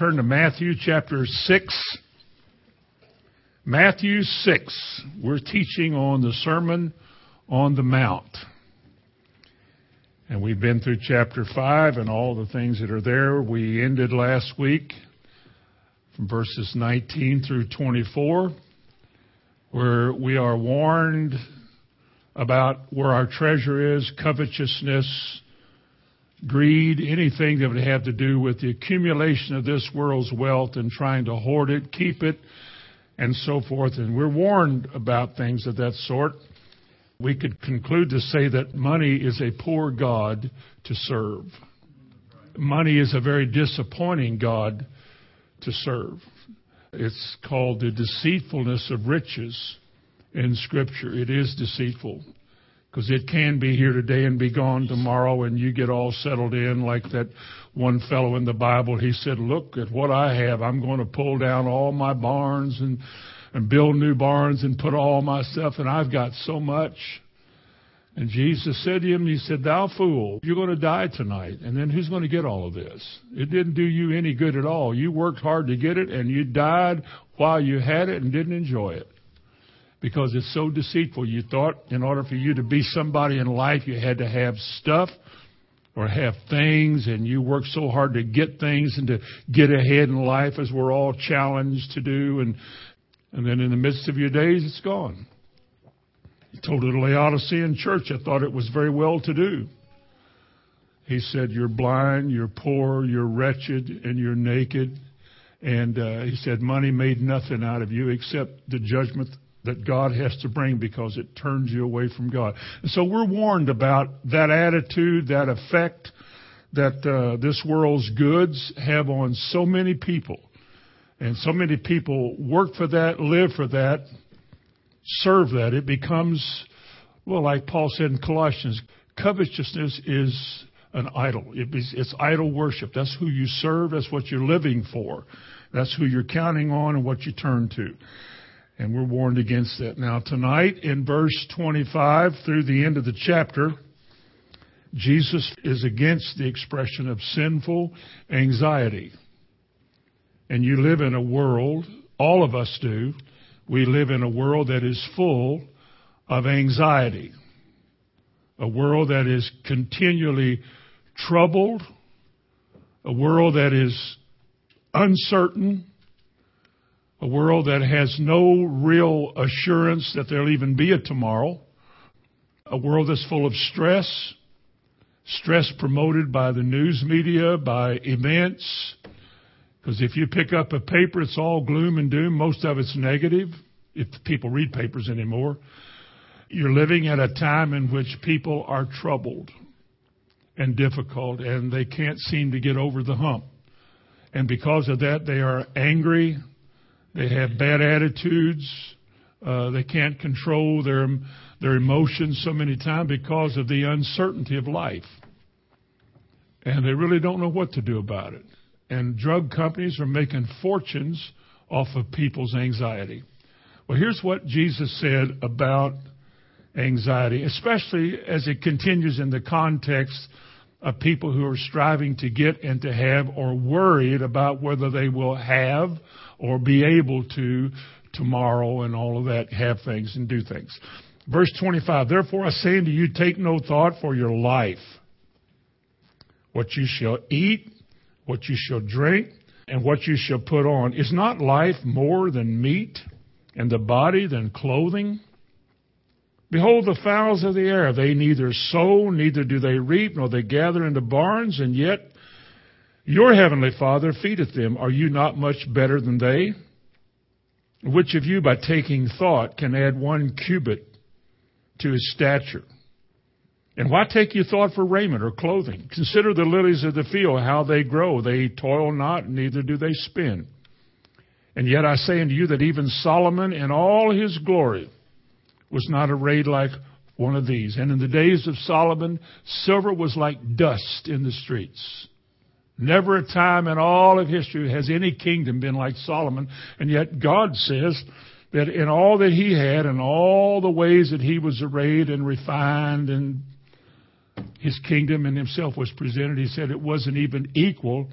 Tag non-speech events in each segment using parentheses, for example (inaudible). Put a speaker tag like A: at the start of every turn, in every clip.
A: turn to Matthew chapter 6. Matthew 6. We're teaching on the Sermon on the Mount. And we've been through chapter 5 and all the things that are there. We ended last week from verses 19 through 24, where we are warned about where our treasure is, covetousness, greed, anything that would have to do with the accumulation of this world's wealth and trying to hoard it, keep it, and so forth. And we're warned about things of that sort. We could conclude to say that money is a poor God to serve. Money is a very disappointing God to serve. It's called the deceitfulness of riches in Scripture. It is deceitful because it can be here today and be gone tomorrow and you get all settled in like that one fellow in the Bible. He said, look at what I have. I'm going to pull down all my barns and, and build new barns and put all my stuff and I've got so much. And Jesus said to him, he said, thou fool, you're going to die tonight. And then who's going to get all of this? It didn't do you any good at all. You worked hard to get it and you died while you had it and didn't enjoy it because it's so deceitful. You thought in order for you to be somebody in life, you had to have stuff or have things, and you worked so hard to get things and to get ahead in life as we're all challenged to do, and and then in the midst of your days, it's gone. He told the Laodicean church, I thought it was very well to do. He said, You're blind, you're poor, you're wretched, and you're naked. And uh, he said, Money made nothing out of you except the judgment that God has to bring because it turns you away from God. And so we're warned about that attitude, that effect that uh, this world's goods have on so many people. And so many people work for that, live for that, serve that. It becomes, well, like Paul said in Colossians, covetousness is an idol. it's idol worship. That's who you serve. That's what you're living for. That's who you're counting on and what you turn to. And we're warned against that. Now, tonight in verse 25 through the end of the chapter, Jesus is against the expression of sinful anxiety. And you live in a world, all of us do, we live in a world that is full of anxiety. A world that is continually troubled. A world that is uncertain a world that has no real assurance that there'll even be a tomorrow, a world that's full of stress, stress promoted by the news media, by events. Because if you pick up a paper, it's all gloom and doom. Most of it's negative, if people read papers anymore. You're living at a time in which people are troubled and difficult, and they can't seem to get over the hump. And because of that, they are angry, they have bad attitudes. Uh, they can't control their their emotions so many times because of the uncertainty of life, and they really don't know what to do about it. And drug companies are making fortunes off of people's anxiety. Well, here's what Jesus said about anxiety, especially as it continues in the context of people who are striving to get and to have or worried about whether they will have or be able to tomorrow and all of that, have things and do things. Verse 25, therefore I say unto you, take no thought for your life, what you shall eat, what you shall drink, and what you shall put on. Is not life more than meat, and the body than clothing? Behold the fowls of the air, they neither sow, neither do they reap, nor they gather into barns, and yet your heavenly Father feedeth them. Are you not much better than they? Which of you, by taking thought, can add one cubit to his stature? And why take you thought for raiment or clothing? Consider the lilies of the field, how they grow. They toil not, neither do they spin. And yet I say unto you that even Solomon in all his glory was not arrayed like one of these. And in the days of Solomon, silver was like dust in the streets. Never a time in all of history has any kingdom been like Solomon. And yet God says that in all that he had and all the ways that he was arrayed and refined and his kingdom and himself was presented, he said it wasn't even equal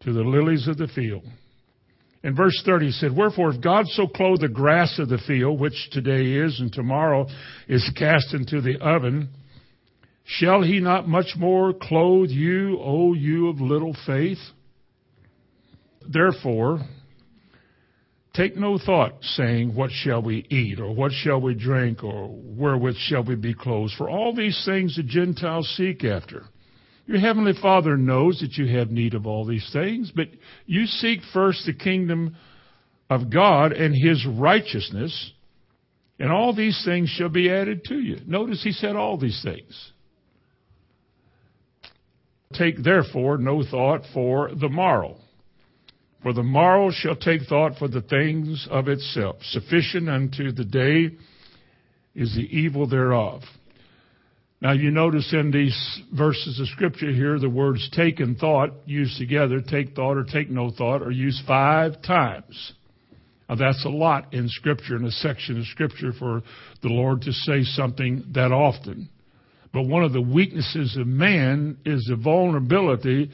A: to the lilies of the field. In verse 30 he said, Wherefore if God so clothe the grass of the field, which today is and tomorrow is cast into the oven, shall he not much more clothe you, O you of little faith? Therefore, take no thought, saying, What shall we eat, or what shall we drink, or wherewith shall we be clothed? For all these things the Gentiles seek after. Your heavenly Father knows that you have need of all these things, but you seek first the kingdom of God and his righteousness, and all these things shall be added to you. Notice he said all these things. Take therefore no thought for the morrow. For the morrow shall take thought for the things of itself. Sufficient unto the day is the evil thereof. Now you notice in these verses of scripture here, the words take and thought used together, take thought or take no thought, are used five times. Now that's a lot in scripture, in a section of scripture for the Lord to say something that often. But one of the weaknesses of man is the vulnerability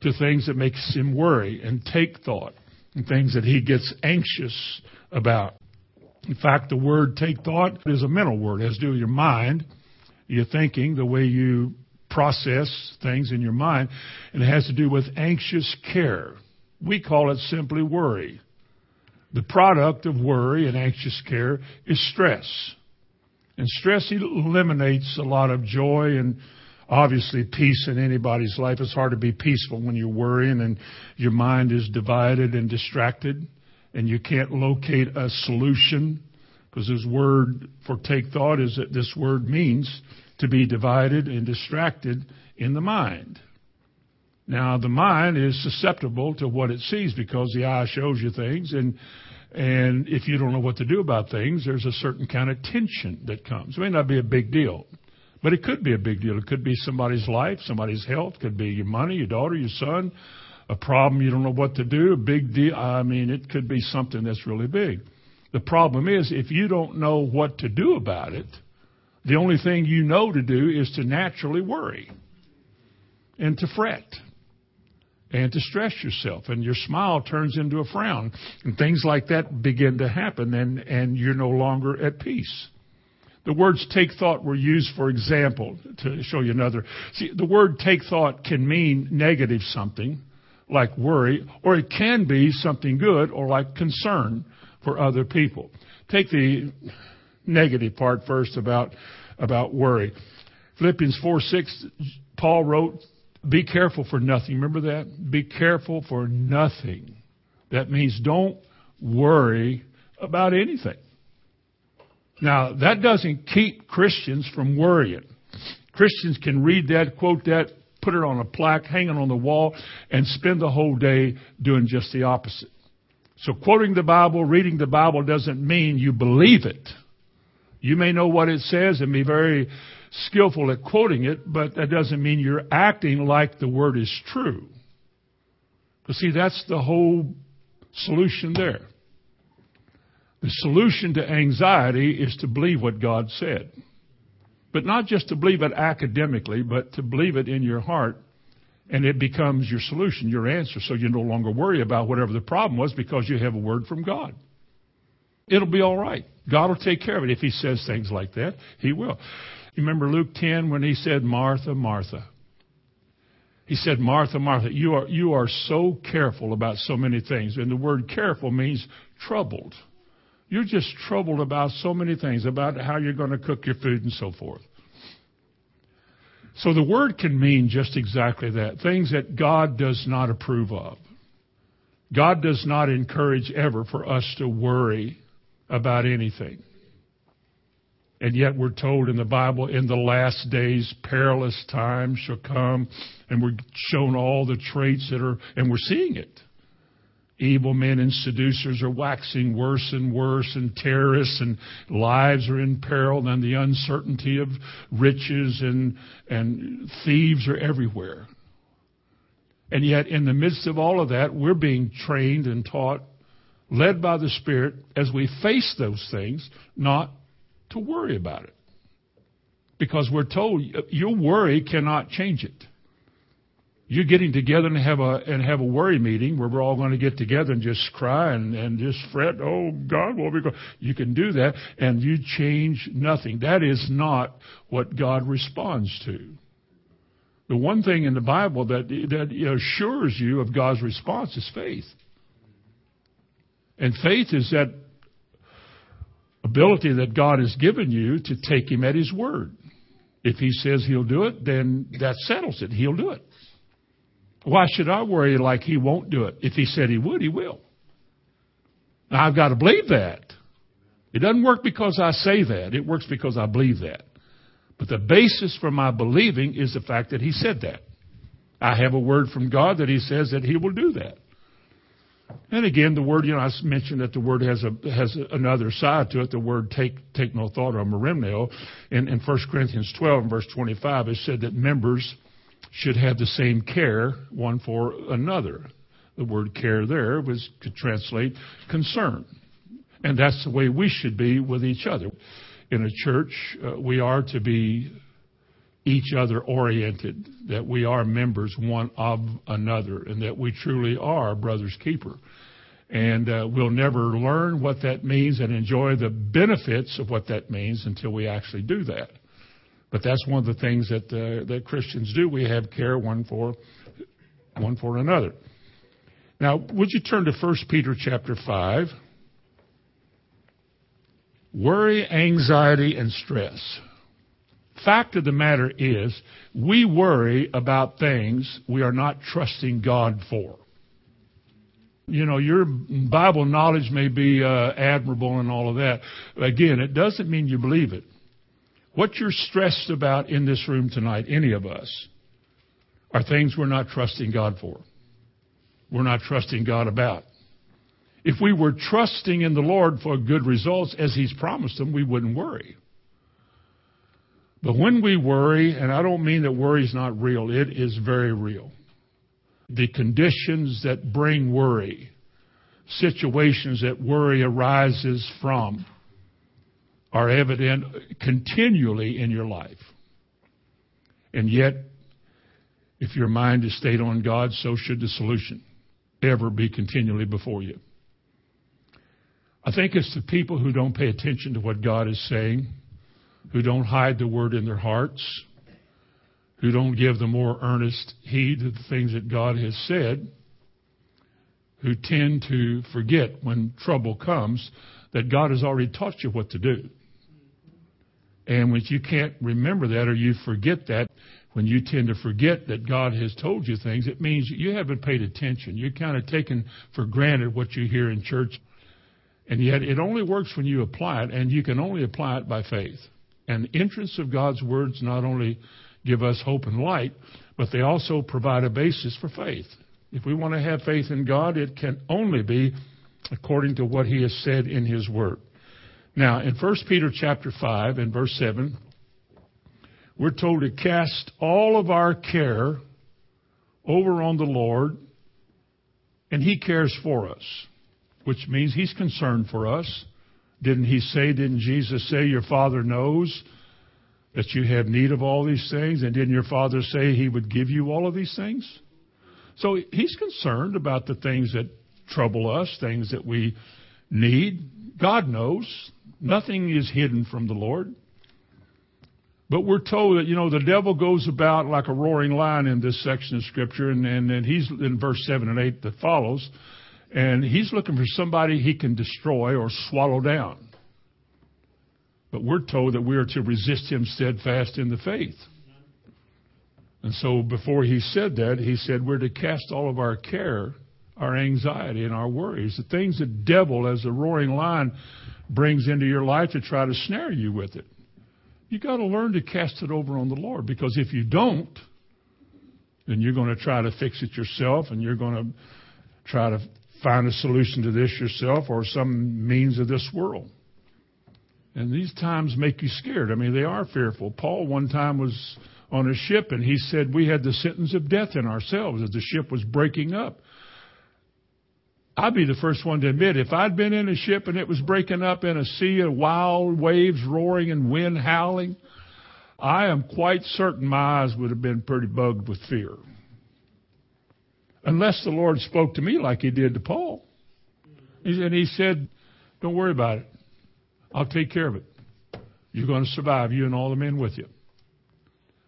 A: to things that makes him worry and take thought and things that he gets anxious about. In fact, the word take thought is a mental word. It has to do with your mind your thinking, the way you process things in your mind, and it has to do with anxious care. We call it simply worry. The product of worry and anxious care is stress. And stress eliminates a lot of joy and obviously peace in anybody's life. It's hard to be peaceful when you're worrying and your mind is divided and distracted and you can't locate a solution because this word for take thought is that this word means to be divided and distracted in the mind. Now, the mind is susceptible to what it sees because the eye shows you things, and and if you don't know what to do about things, there's a certain kind of tension that comes. It may not be a big deal, but it could be a big deal. It could be somebody's life, somebody's health, could be your money, your daughter, your son, a problem you don't know what to do, a big deal. I mean, it could be something that's really big. The problem is if you don't know what to do about it, the only thing you know to do is to naturally worry and to fret and to stress yourself and your smile turns into a frown and things like that begin to happen and, and you're no longer at peace. The words take thought were used, for example, to show you another. See, the word take thought can mean negative something, like worry, or it can be something good, or like concern for other people. Take the negative part first about, about worry. Philippians 4 6, Paul wrote, Be careful for nothing. Remember that? Be careful for nothing. That means don't worry about anything. Now, that doesn't keep Christians from worrying. Christians can read that, quote that, put it on a plaque, hang it on the wall, and spend the whole day doing just the opposite. So quoting the Bible, reading the Bible doesn't mean you believe it. You may know what it says and be very skillful at quoting it, but that doesn't mean you're acting like the word is true. Because see, that's the whole solution there. The solution to anxiety is to believe what God said. But not just to believe it academically, but to believe it in your heart, and it becomes your solution, your answer, so you no longer worry about whatever the problem was because you have a word from God. It'll be all right. God will take care of it. If He says things like that, He will. You remember Luke 10 when He said, Martha, Martha. He said, Martha, Martha, you are, you are so careful about so many things. And the word careful means troubled. You're just troubled about so many things, about how you're going to cook your food and so forth. So the word can mean just exactly that. Things that God does not approve of. God does not encourage ever for us to worry about anything. And yet we're told in the Bible, in the last days, perilous times shall come, and we're shown all the traits that are, and we're seeing it. Evil men and seducers are waxing worse and worse, and terrorists and lives are in peril, and the uncertainty of riches and, and thieves are everywhere. And yet, in the midst of all of that, we're being trained and taught led by the Spirit as we face those things, not to worry about it. Because we're told your worry cannot change it. You're getting together and have a and have a worry meeting where we're all going to get together and just cry and, and just fret, oh God, what we go you can do that and you change nothing. That is not what God responds to. The one thing in the Bible that that assures you of God's response is faith. And faith is that ability that God has given you to take him at his word. If he says he'll do it, then that settles it. He'll do it. Why should I worry like he won't do it? If he said he would, he will. Now, I've got to believe that. It doesn't work because I say that. It works because I believe that. But the basis for my believing is the fact that he said that. I have a word from God that he says that he will do that. And again, the word, you know, I mentioned that the word has a has another side to it. The word take take no thought or merimneo. In, in 1 Corinthians 12 and verse 25, it said that members should have the same care one for another. The word care there was could translate concern. And that's the way we should be with each other. In a church, uh, we are to be each other oriented, that we are members one of another, and that we truly are brother's keeper. And uh, we'll never learn what that means and enjoy the benefits of what that means until we actually do that. But that's one of the things that uh, that Christians do. We have care one for one for another. Now, would you turn to 1 Peter chapter 5? Worry, anxiety, and stress. Fact of the matter is, we worry about things we are not trusting God for. You know, your Bible knowledge may be uh, admirable and all of that. Again, it doesn't mean you believe it. What you're stressed about in this room tonight, any of us, are things we're not trusting God for. We're not trusting God about. If we were trusting in the Lord for good results as He's promised them, we wouldn't worry. But when we worry, and I don't mean that worry is not real, it is very real. The conditions that bring worry, situations that worry arises from, are evident continually in your life. And yet, if your mind is stayed on God, so should the solution ever be continually before you. I think it's the people who don't pay attention to what God is saying, who don't hide the word in their hearts, who don't give the more earnest heed to the things that God has said, who tend to forget when trouble comes that God has already taught you what to do. And when you can't remember that or you forget that, when you tend to forget that God has told you things, it means you haven't paid attention. You're kind of taken for granted what you hear in church. And yet it only works when you apply it, and you can only apply it by faith. And the entrance of God's words not only give us hope and light, but they also provide a basis for faith. If we want to have faith in God, it can only be according to what He has said in His Word. Now, in 1 Peter chapter 5 and verse 7, we're told to cast all of our care over on the Lord, and He cares for us, which means He's concerned for us. Didn't He say, didn't Jesus say, Your Father knows that you have need of all these things? And didn't your Father say He would give you all of these things? So He's concerned about the things that trouble us, things that we need. God knows. Nothing is hidden from the Lord. But we're told that, you know, the devil goes about like a roaring lion in this section of Scripture, and, and, he's in verse 7 and 8 that follows, and he's looking for somebody he can destroy or swallow down. But we're told that we are to resist him steadfast in the faith. And so before he said that, he said we're to cast all of our care, our anxiety, and our worries, the things the devil, as a roaring lion, brings into your life to try to snare you with it. You've got to learn to cast it over on the Lord because if you don't, then you're going to try to fix it yourself and you're going to try to find a solution to this yourself or some means of this world. And these times make you scared. I mean, they are fearful. Paul one time was on a ship and he said we had the sentence of death in ourselves as the ship was breaking up. I'd be the first one to admit if I'd been in a ship and it was breaking up in a sea of wild waves roaring and wind howling, I am quite certain my eyes would have been pretty bugged with fear. Unless the Lord spoke to me like he did to Paul. And he said, Don't worry about it. I'll take care of it. You're going to survive, you and all the men with you.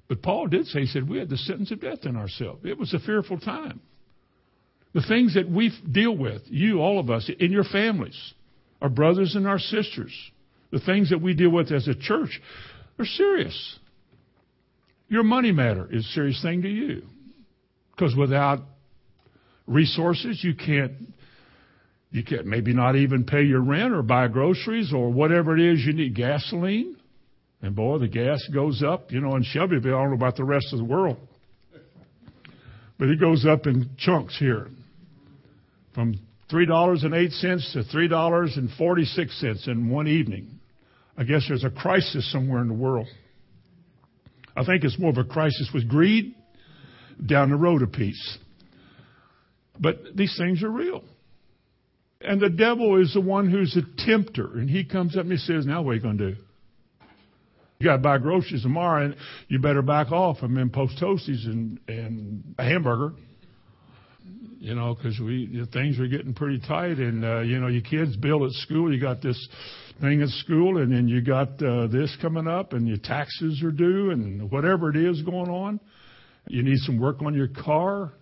A: But Paul did say, he said, we had the sentence of death in ourselves. It was a fearful time. The things that we deal with, you, all of us, in your families, our brothers and our sisters, the things that we deal with as a church, are serious. Your money matter is a serious thing to you. Because without resources, you can't you can't maybe not even pay your rent or buy groceries or whatever it is you need. Gasoline. And boy, the gas goes up. You know, in Shelbyville, I don't know about the rest of the world. But it goes up in chunks here. From $3.08 to $3.46 in one evening. I guess there's a crisis somewhere in the world. I think it's more of a crisis with greed down the road a piece. But these things are real. And the devil is the one who's a tempter. And he comes up and he says, Now what are you going to do? You got to buy groceries tomorrow, and you better back off. I'm in Post Toasties and, and a hamburger. You know, because we things are getting pretty tight, and uh, you know your kids' bill at school. You got this thing at school, and then you got uh, this coming up, and your taxes are due, and whatever it is going on. You need some work on your car.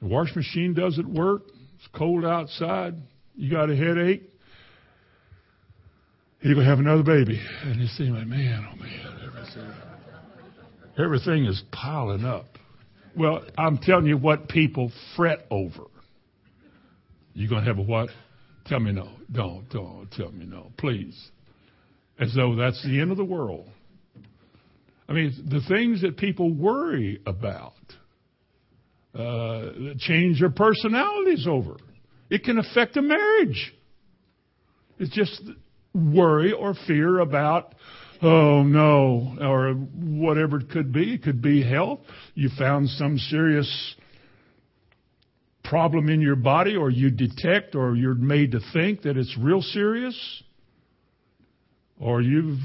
A: The wash machine doesn't work. It's cold outside. You got a headache. You're going to have another baby. And you seem like, man, oh man, everything, everything is piling up. Well, I'm telling you what people fret over. You're going to have a what? Tell me no. Don't, don't tell me no, please. As though that's the end of the world. I mean, the things that people worry about uh, change their personalities over. It can affect a marriage. It's just worry or fear about, oh no, or whatever it could be. It could be health. You found some serious problem in your body, or you detect, or you're made to think that it's real serious, or you've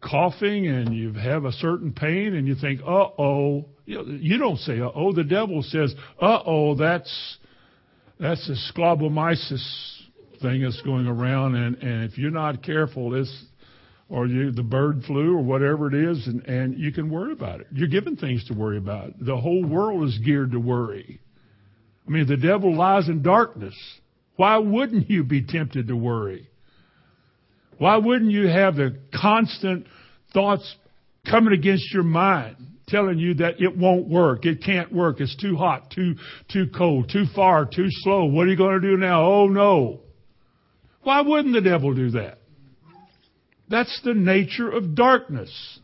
A: coughing and you have a certain pain and you think, uh oh. You don't say, oh. The devil says, uh oh, that's, that's a sclobomyces thing that's going around. And, and if you're not careful, this, or you, the bird flu or whatever it is, and, and you can worry about it. You're given things to worry about. The whole world is geared to worry. I mean, the devil lies in darkness. Why wouldn't you be tempted to worry? Why wouldn't you have the constant thoughts coming against your mind, telling you that it won't work, it can't work, it's too hot, too, too cold, too far, too slow. What are you going to do now? Oh no. Why wouldn't the devil do that? That's the nature of darkness.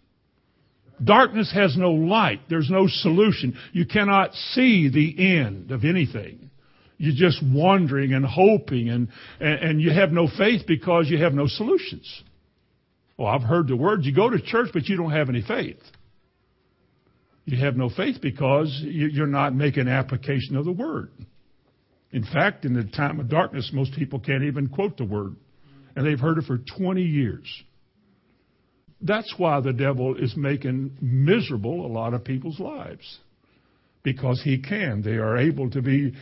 A: Darkness has no light. There's no solution. You cannot see the end of anything. You're just wondering and hoping and, and, and you have no faith because you have no solutions. Well, I've heard the word. You go to church, but you don't have any faith. You have no faith because you're not making application of the word. In fact, in the time of darkness, most people can't even quote the word. And they've heard it for 20 years. That's why the devil is making miserable a lot of people's lives. Because he can. They are able to be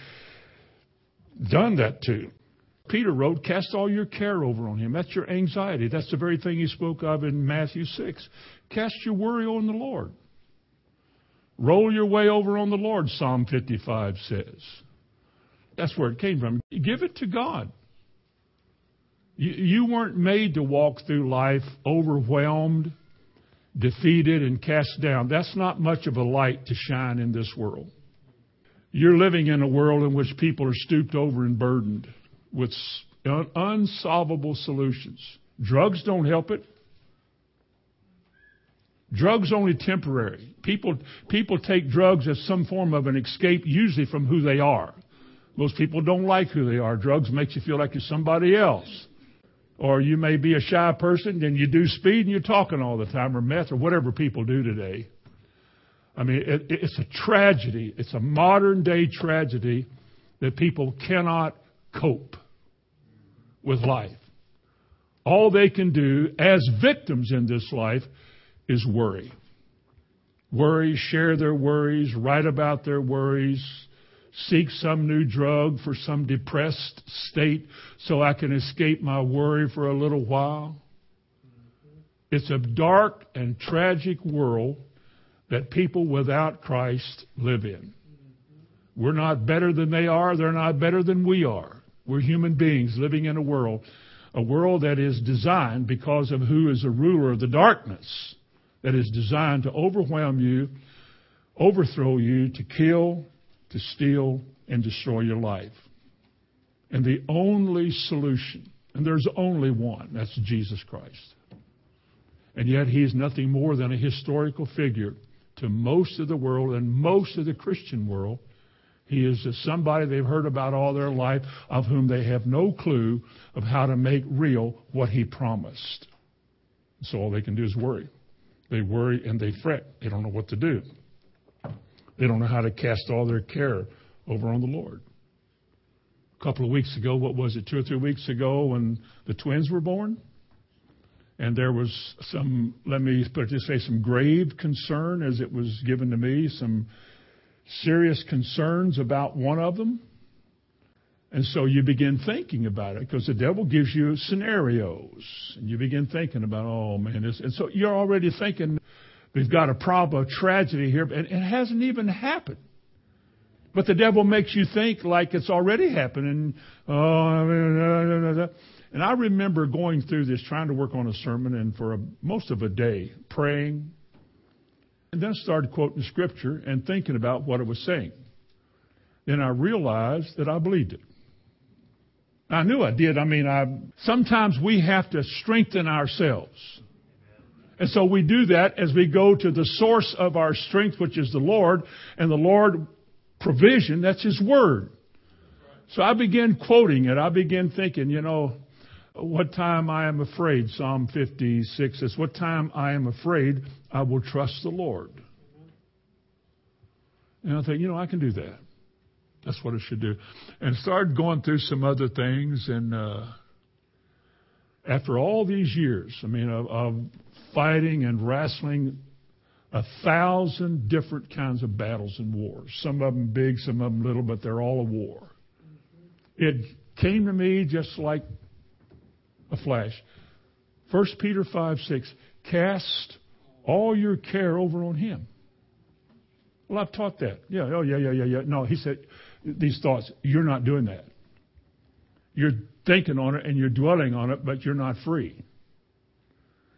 A: done that to. Peter wrote, Cast all your care over on him. That's your anxiety. That's the very thing he spoke of in Matthew 6. Cast your worry on the Lord. Roll your way over on the Lord, Psalm 55 says. That's where it came from. Give it to God. You, you weren't made to walk through life overwhelmed, defeated, and cast down. That's not much of a light to shine in this world. You're living in a world in which people are stooped over and burdened with unsolvable solutions. Drugs don't help it. Drugs only temporary. People people take drugs as some form of an escape, usually from who they are. Most people don't like who they are. Drugs makes you feel like you're somebody else. Or you may be a shy person and you do speed and you're talking all the time, or meth, or whatever people do today. I mean, it, it's a tragedy. It's a modern day tragedy that people cannot cope with life. All they can do as victims in this life is worry. Worry, share their worries, write about their worries, seek some new drug for some depressed state so I can escape my worry for a little while. It's a dark and tragic world that people without Christ live in. We're not better than they are. They're not better than we are. We're human beings living in a world, a world that is designed because of who is the ruler of the darkness, that is designed to overwhelm you, overthrow you, to kill, to steal, and destroy your life. And the only solution, and there's only one, that's Jesus Christ. And yet he is nothing more than a historical figure to most of the world and most of the Christian world. He is somebody they've heard about all their life, of whom they have no clue of how to make real what he promised. So all they can do is worry. They worry and they fret. They don't know what to do. They don't know how to cast all their care over on the Lord. A couple of weeks ago, what was it, two or three weeks ago, when the twins were born? And there was some, let me put it this way, some grave concern as it was given to me, some serious concerns about one of them. And so you begin thinking about it because the devil gives you scenarios. And you begin thinking about, oh man, this. And so you're already thinking, we've got a problem, a tragedy here, and it hasn't even happened. But the devil makes you think like it's already happening. And, oh, and I remember going through this, trying to work on a sermon, and for a, most of a day, praying, and then started quoting scripture and thinking about what it was saying. Then I realized that I believed it. I knew I did. I mean, I, sometimes we have to strengthen ourselves. And so we do that as we go to the source of our strength, which is the Lord, and the Lord provision, that's His Word. So I began quoting it. I began thinking, you know, what time I am afraid, Psalm 56 says, What time I am afraid, I will trust the Lord. And I think, you know, I can do that. That's what it should do. And started going through some other things. And uh, after all these years, I mean, of, of fighting and wrestling a thousand different kinds of battles and wars. Some of them big, some of them little, but they're all a war. It came to me just like a flash. 1 Peter 5 6. Cast all your care over on Him. Well, I've taught that. Yeah, oh, yeah, yeah, yeah, yeah. No, he said, these thoughts, you're not doing that. You're thinking on it and you're dwelling on it, but you're not free.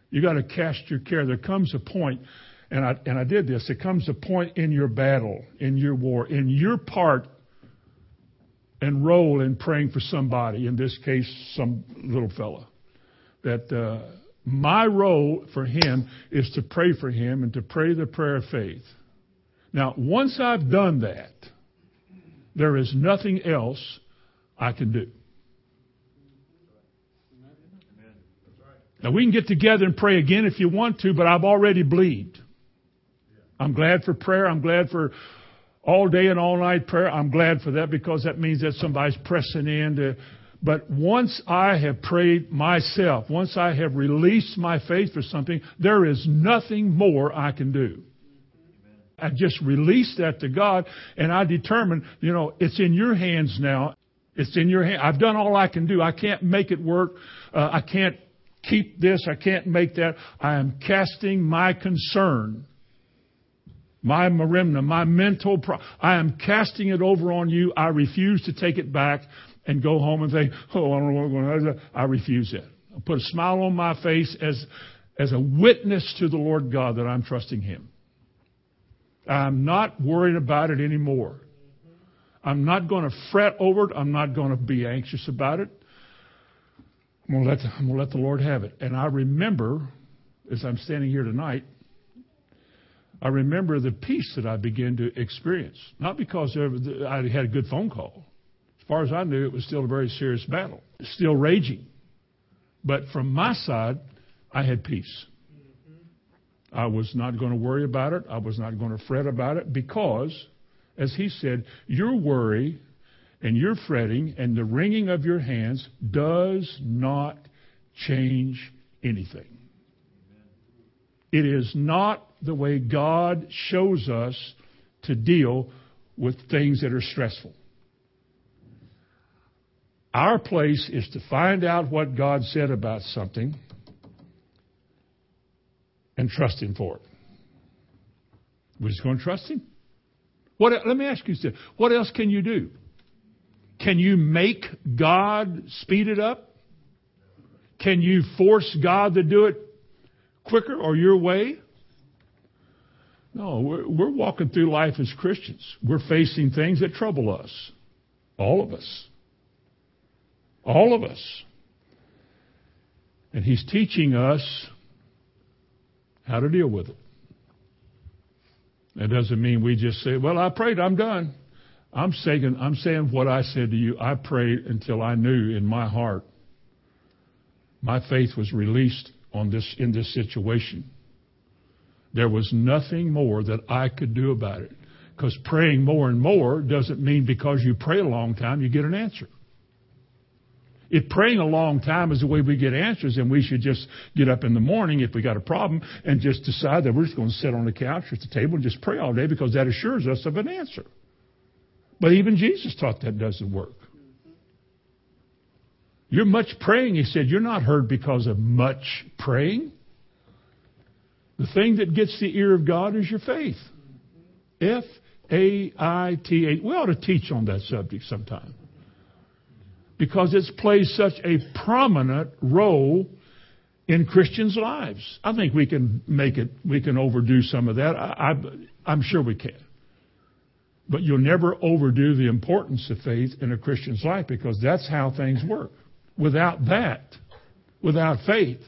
A: You got to cast your care. There comes a point, and I, and I did this, there comes a point in your battle, in your war, in your part and role in praying for somebody, in this case, some little fella. That uh, my role for him is to pray for him and to pray the prayer of faith. Now, once I've done that, there is nothing else I can do. Now, we can get together and pray again if you want to, but I've already believed. I'm glad for prayer. I'm glad for all day and all night prayer. I'm glad for that because that means that somebody's pressing in to, but once I have prayed myself, once I have released my faith for something, there is nothing more I can do. I just release that to God and I determine, you know, it's in your hands now. It's in your hand. I've done all I can do. I can't make it work. Uh, I can't keep this. I can't make that. I am casting my concern my merimna, my mental, pro- I am casting it over on you. I refuse to take it back and go home and say, oh, I don't know what I'm going to. I refuse it. I put a smile on my face as, as a witness to the Lord God that I'm trusting Him. I'm not worried about it anymore. I'm not going to fret over it. I'm not going to be anxious about it. I'm going the, I'm going to let the Lord have it. And I remember, as I'm standing here tonight, I remember the peace that I began to experience. Not because I had a good phone call. As far as I knew, it was still a very serious battle, still raging. But from my side, I had peace. I was not going to worry about it. I was not going to fret about it because, as he said, your worry and your fretting and the wringing of your hands does not change anything. It is not the way God shows us to deal with things that are stressful. Our place is to find out what God said about something and trust Him for it. We're just going to trust Him. What, let me ask you this. What else can you do? Can you make God speed it up? Can you force God to do it quicker or your way? No, we're, we're walking through life as Christians. We're facing things that trouble us. All of us. All of us. And He's teaching us how to deal with it. That doesn't mean we just say, well, I prayed, I'm done. I'm saying, I'm saying what I said to you. I prayed until I knew in my heart my faith was released on this, in this situation. There was nothing more that I could do about it. Because praying more and more doesn't mean because you pray a long time, you get an answer. If praying a long time is the way we get answers, then we should just get up in the morning if we got a problem and just decide that we're just going to sit on the couch or at the table and just pray all day because that assures us of an answer. But even Jesus taught that doesn't work. You're much praying, he said. You're not heard because of much praying. The thing that gets the ear of God is your faith. F A I T H. We ought to teach on that subject sometime. Because it plays such a prominent role in Christians' lives. I think we can make it, we can overdo some of that. I, I, I'm sure we can. But you'll never overdo the importance of faith in a Christian's life because that's how things work. Without that, without faith,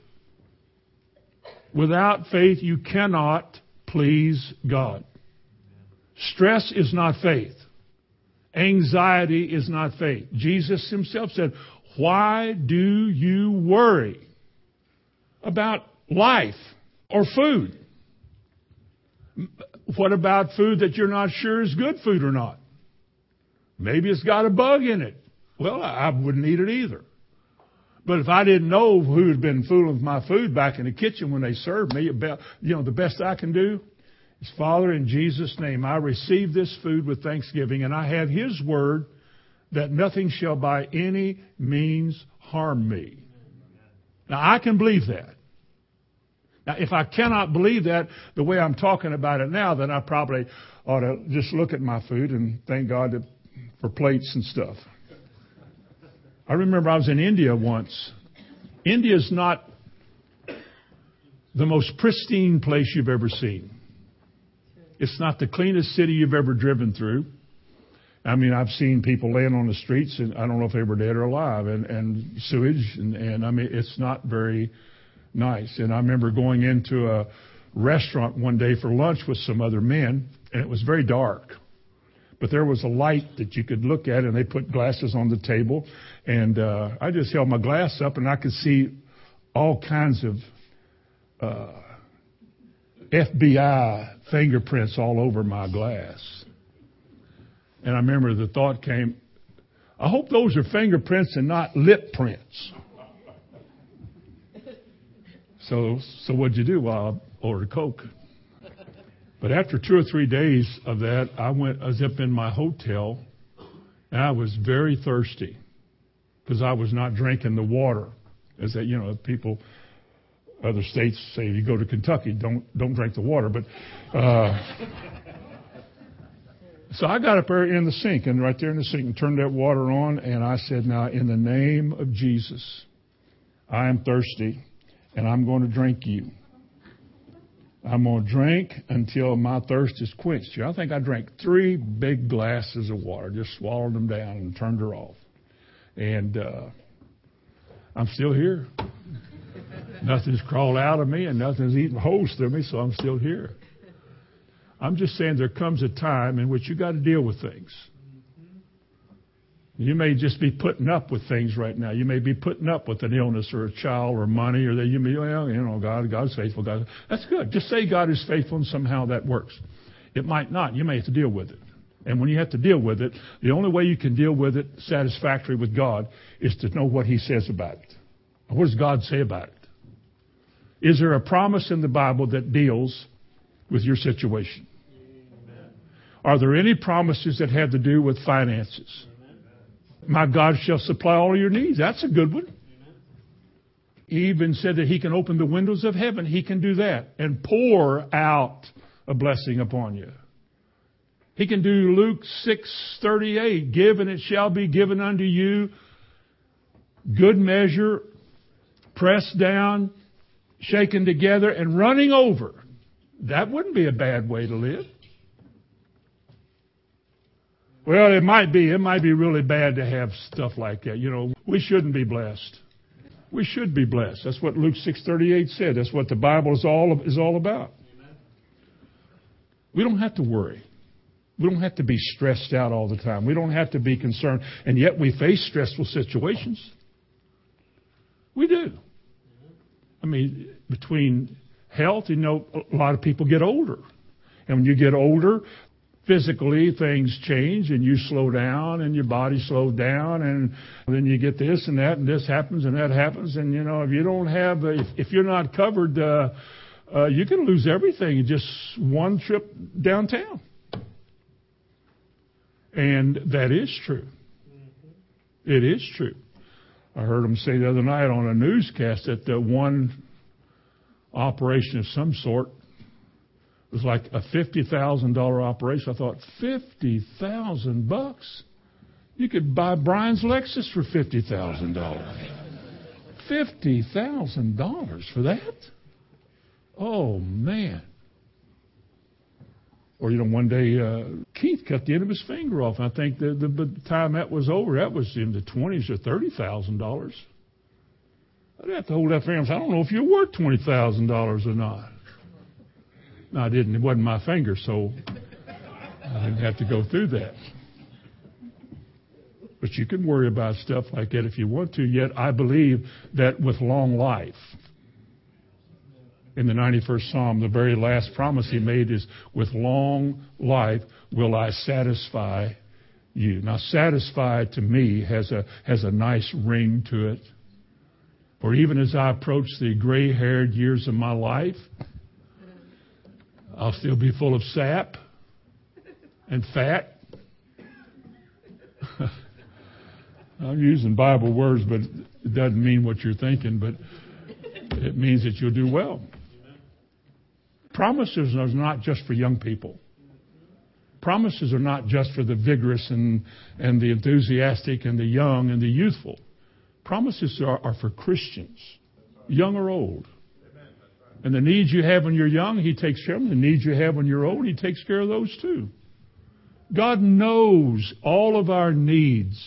A: Without faith, you cannot please God. Stress is not faith. Anxiety is not faith. Jesus himself said, Why do you worry about life or food? What about food that you're not sure is good food or not? Maybe it's got a bug in it. Well, I wouldn't eat it either. But if I didn't know who had been fooling with my food back in the kitchen when they served me, you know, the best I can do Father, in Jesus' name, I receive this food with thanksgiving, and I have His word that nothing shall by any means harm me. Now, I can believe that. Now, if I cannot believe that the way I'm talking about it now, then I probably ought to just look at my food and thank God for plates and stuff. I remember I was in India once. India is not the most pristine place you've ever seen. It's not the cleanest city you've ever driven through. I mean, I've seen people laying on the streets, and I don't know if they were dead or alive, and, and sewage, and, and I mean, it's not very nice. And I remember going into a restaurant one day for lunch with some other men, and it was very dark but there was a light that you could look at, and they put glasses on the table. And uh, I just held my glass up, and I could see all kinds of uh, FBI fingerprints all over my glass. And I remember the thought came, I hope those are fingerprints and not lip prints. So, so what'd you do? Well, I ordered Coke. But after two or three days of that, I went, I was up in my hotel, and I was very thirsty because I was not drinking the water. As that, you know, people, other states say, if you go to Kentucky, don't don't drink the water. But uh, so I got up there in the sink, and right there in the sink, and turned that water on, and I said, "Now, in the name of Jesus, I am thirsty, and I'm going to drink you." I'm going to drink until my thirst is quenched. I think I drank three big glasses of water, just swallowed them down and turned her off. And uh, I'm still here. Nothing's crawled out of me and nothing's eaten holes through me, so I'm still here. I'm just saying there comes a time in which you got to deal with things. You may just be putting up with things right now. You may be putting up with an illness or a child or money or that you may, well, you know, God, God's faithful. God, that's good. Just say God is faithful and somehow that works. It might not. You may have to deal with it. And when you have to deal with it, the only way you can deal with it satisfactorily with God is to know what He says about it. What does God say about it? Is there a promise in the Bible that deals with your situation? Are there any promises that have to do with finances? My God shall supply all your needs. That's a good one. He even said that he can open the windows of heaven. He can do that and pour out a blessing upon you. He can do Luke 6:38, give and it shall be given unto you good measure, pressed down, shaken together and running over. That wouldn't be a bad way to live. Well, it might be. It might be really bad to have stuff like that. You know, we shouldn't be blessed. We should be blessed. That's what Luke 6:38 said. That's what the Bible is all is all about. We don't have to worry. We don't have to be stressed out all the time. We don't have to be concerned. And yet we face stressful situations. We do. I mean, between health, you know, a lot of people get older. And when you get older, physically things change and you slow down and your body slows down and then you get this and that and this happens and that happens. And you know if you don't have if, if you're not covered uh, uh, you can lose everything in just one trip downtown. And that is true. It is true i heard them say the other night on a newscast that the one operation of some sort was like a $50,000 operation. I thought, 50,000 bucks? You could buy Brian's Lexus for $50,000. $50,000 for that? Oh, man. Or, you know, one day uh, Keith cut the end of his finger off. I think the, the, the time that was over, that was in the 20s or $30,000. I'd have to hold that finger. I don't know if you're worth $20,000 or not. No, I didn't. It wasn't my finger, so I didn't have to go through that. But you can worry about stuff like that if you want to. Yet I believe that with long life, in the 91st Psalm, the very last promise he made is, with long life will I satisfy you. Now, satisfy to me has a, has a nice ring to it. For even as I approach the gray haired years of my life, I'll still be full of sap and fat. (laughs) I'm using Bible words, but it doesn't mean what you're thinking, but it means that you'll do well. Promises are not just for young people. Promises are not just for the vigorous and, and the enthusiastic and the young and the youthful. Promises are, are for Christians, young or old. And the needs you have when you're young, He takes care of them. The needs you have when you're old, He takes care of those too. God knows all of our needs.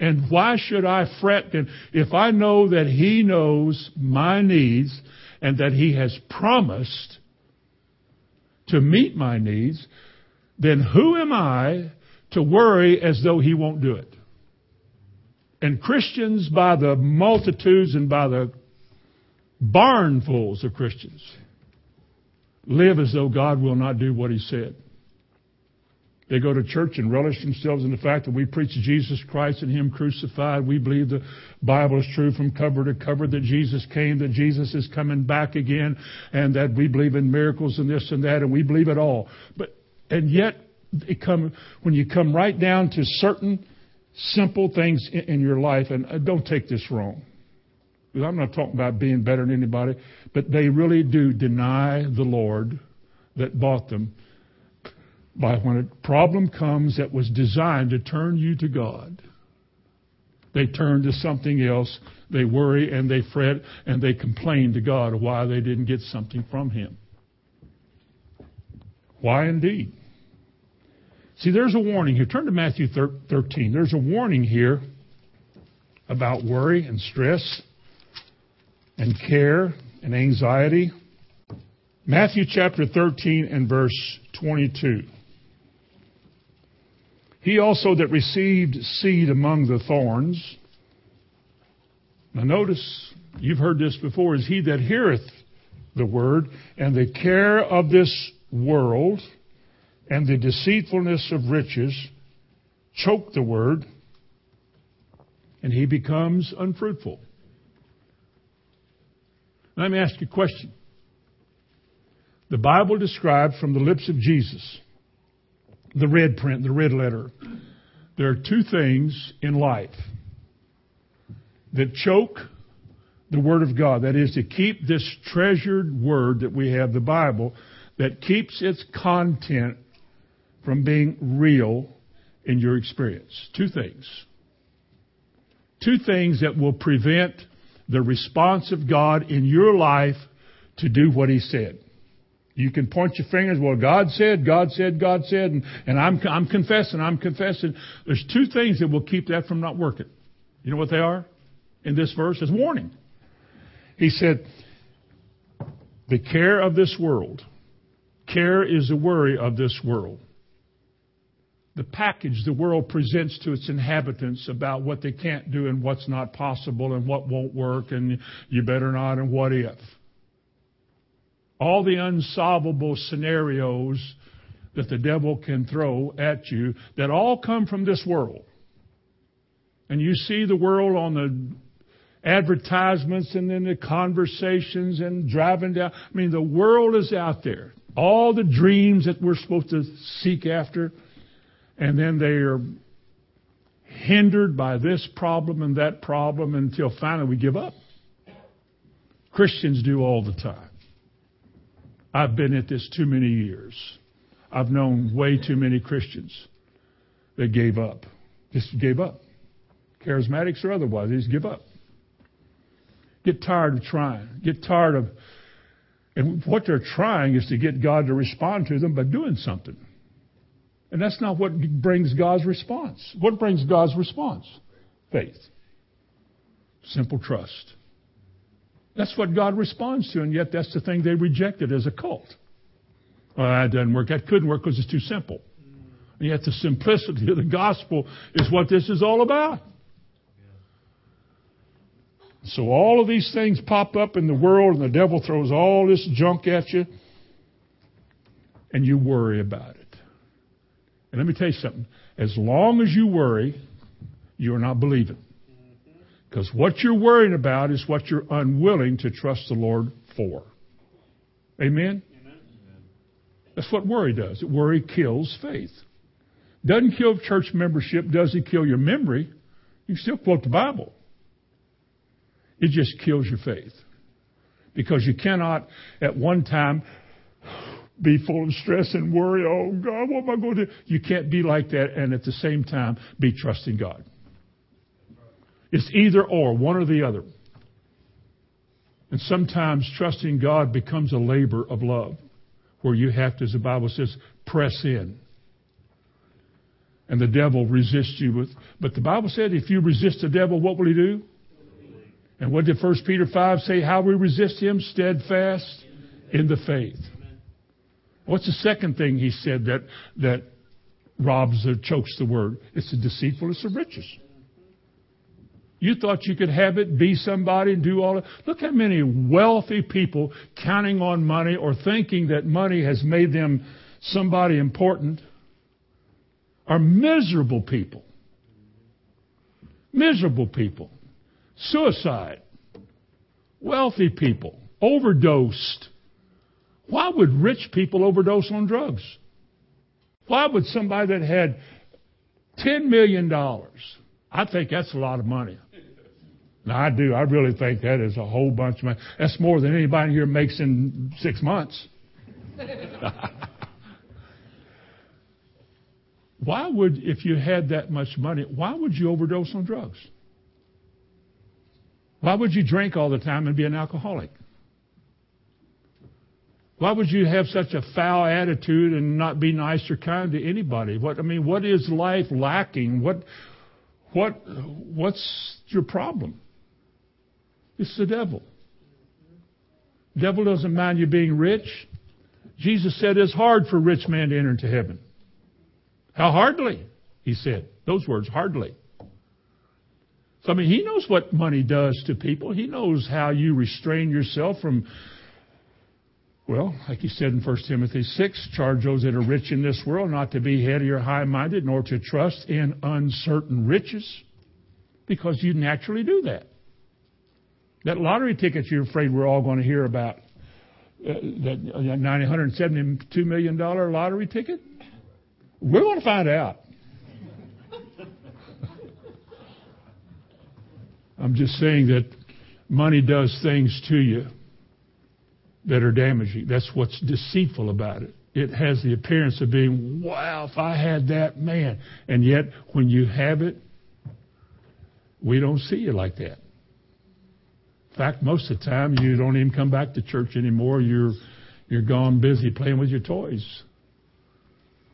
A: And why should I fret then if I know that He knows my needs and that He has promised to meet my needs, then who am I to worry as though He won't do it? And Christians, by the multitudes and by the barnfuls of Christians live as though God will not do what He said. They go to church and relish themselves in the fact that we preach Jesus Christ and Him crucified. We believe the Bible is true from cover to cover, that Jesus came, that Jesus is coming back again, and that we believe in miracles and this and that, and we believe it all. But, and yet, it come, when you come right down to certain simple things in, in your life, and uh, don't take this wrong. I'm not talking about being better than anybody, but they really do deny the Lord that bought them by when a problem comes that was designed to turn you to God. They turn to something else. They worry and they fret and they complain to God why they didn't get something from Him. Why indeed? See, there's a warning here. Turn to Matthew 13. There's a warning here about worry and stress and care and anxiety. Matthew chapter 13 and verse 22. He also that received seed among the thorns. Now notice, you've heard this before, is he that heareth the word, and the care of this world, and the deceitfulness of riches choke the word, and he becomes unfruitful. Let me ask you a question. The Bible describes from the lips of Jesus the red print, the red letter. There are two things in life that choke the Word of God. That is to keep this treasured Word that we have, the Bible, that keeps its content from being real in your experience. Two things. Two things that will prevent the response of God in your life to do what He said. You can point your fingers, well, God said, God said, God said, and, and I'm, I'm confessing, I'm confessing. There's two things that will keep that from not working. You know what they are? In this verse is warning. He said, the care of this world. Care is the worry of this world. The package the world presents to its inhabitants about what they can't do and what's not possible and what won't work and you better not and what if all the unsolvable scenarios that the devil can throw at you that all come from this world. And you see the world on the advertisements and then the conversations and driving down. I mean, the world is out there. All the dreams that we're supposed to seek after, and then they are hindered by this problem and that problem until finally we give up. Christians do all the time. I've been at this too many years. I've known way too many Christians that gave up. Just gave up. Charismatics or otherwise, they just give up. Get tired of trying. Get tired of, and what they're trying is to get God to respond to them by doing something. And that's not what brings God's response. What brings God's response? Faith. Simple trust. That's what God responds to, and yet that's the thing they rejected as a cult. That doesn't work. That couldn't work because it's too simple. And yet the simplicity of the gospel is what this is all about. So all of these things pop up in the world, and the devil throws all this junk at you, and you worry about it. And let me tell you something. As long as you worry, you are not believing. Because what you're worrying about is what you're unwilling to trust the Lord for. Amen? Amen? That's what worry does. Worry kills faith. Doesn't kill church membership, doesn't kill your memory. You still quote the Bible. It just kills your faith. Because you cannot at one time be full of stress and worry, oh God, what am I going to do? You can't be like that and at the same time be trusting God. It's either or, one or the other. And sometimes trusting God becomes a labor of love, where you have to, as the Bible says, press in. And the devil resists you with, but the Bible said if you resist the devil, what will he do? And what did 1 Peter 5 say? How we resist him? Steadfast in the faith. What's the second thing he said that, that robs or chokes the word? It's the deceitfulness of riches. You thought you could have it, be somebody, and do all that. Look how many wealthy people counting on money or thinking that money has made them somebody important are miserable people. Miserable people. Suicide. Wealthy people. Overdosed. Why would rich people overdose on drugs? Why would somebody that had $10 million, I think that's a lot of money. Now I do. I really think that is a whole bunch of money. That's more than anybody here makes in six months. (laughs) why would, if you had that much money, why would you overdose on drugs? Why would you drink all the time and be an alcoholic? Why would you have such a foul attitude and not be nice or kind to anybody? What I mean, what is life lacking? What what what's your problem? It's the devil. devil doesn't mind you being rich. Jesus said it's hard for a rich man to enter into heaven. How hardly? He said. Those words, hardly. So, I mean, he knows what money does to people. He knows how you restrain yourself from, well, like he said in 1 Timothy 6, charge those that are rich in this world not to be heady or high minded, nor to trust in uncertain riches, because you naturally do that. That lottery ticket you're afraid we're all going to hear about, uh, that $972 million lottery ticket? We're going to find out. I'm just saying that money does things to you that are damaging. That's what's deceitful about it. It has the appearance of being, wow, if I had that, man. And yet, when you have it, we don't see you like that. In fact, most of the time, you don't even come back to church anymore. You're, you're gone busy playing with your toys.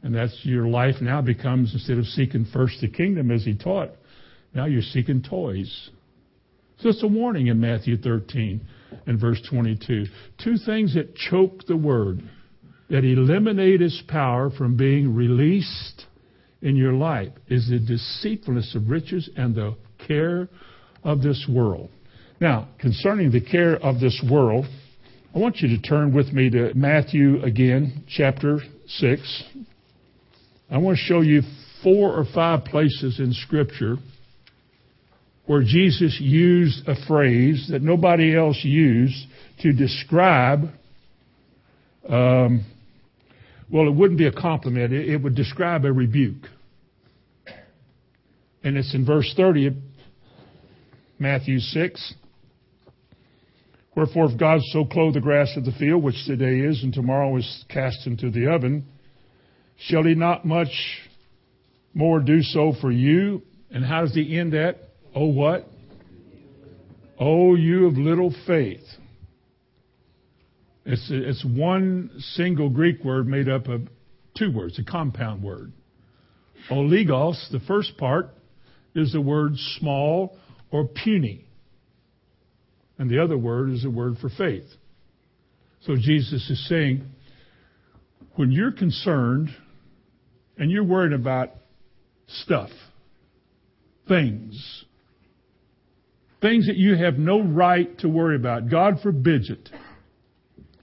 A: And that's your life now becomes, instead of seeking first the kingdom as he taught, now you're seeking toys. So it's a warning in Matthew 13 and verse 22. Two things that choke the word, that eliminate its power from being released in your life, is the deceitfulness of riches and the care of this world. Now, concerning the care of this world, I want you to turn with me to Matthew again, chapter 6. I want to show you four or five places in Scripture where Jesus used a phrase that nobody else used to describe, um, well, it wouldn't be a compliment, it, it would describe a rebuke. And it's in verse 30 of Matthew 6. Wherefore, if God so clothe the grass of the field, which today is and tomorrow is cast into the oven, shall he not much more do so for you? And how does he end that? Oh, what? Oh, you of little faith. It's, it's one single Greek word made up of two words, a compound word. Oligos, the first part, is the word small or puny. And the other word is the word for faith. So Jesus is saying, when you're concerned and you're worried about stuff, things, things that you have no right to worry about. God forbids it.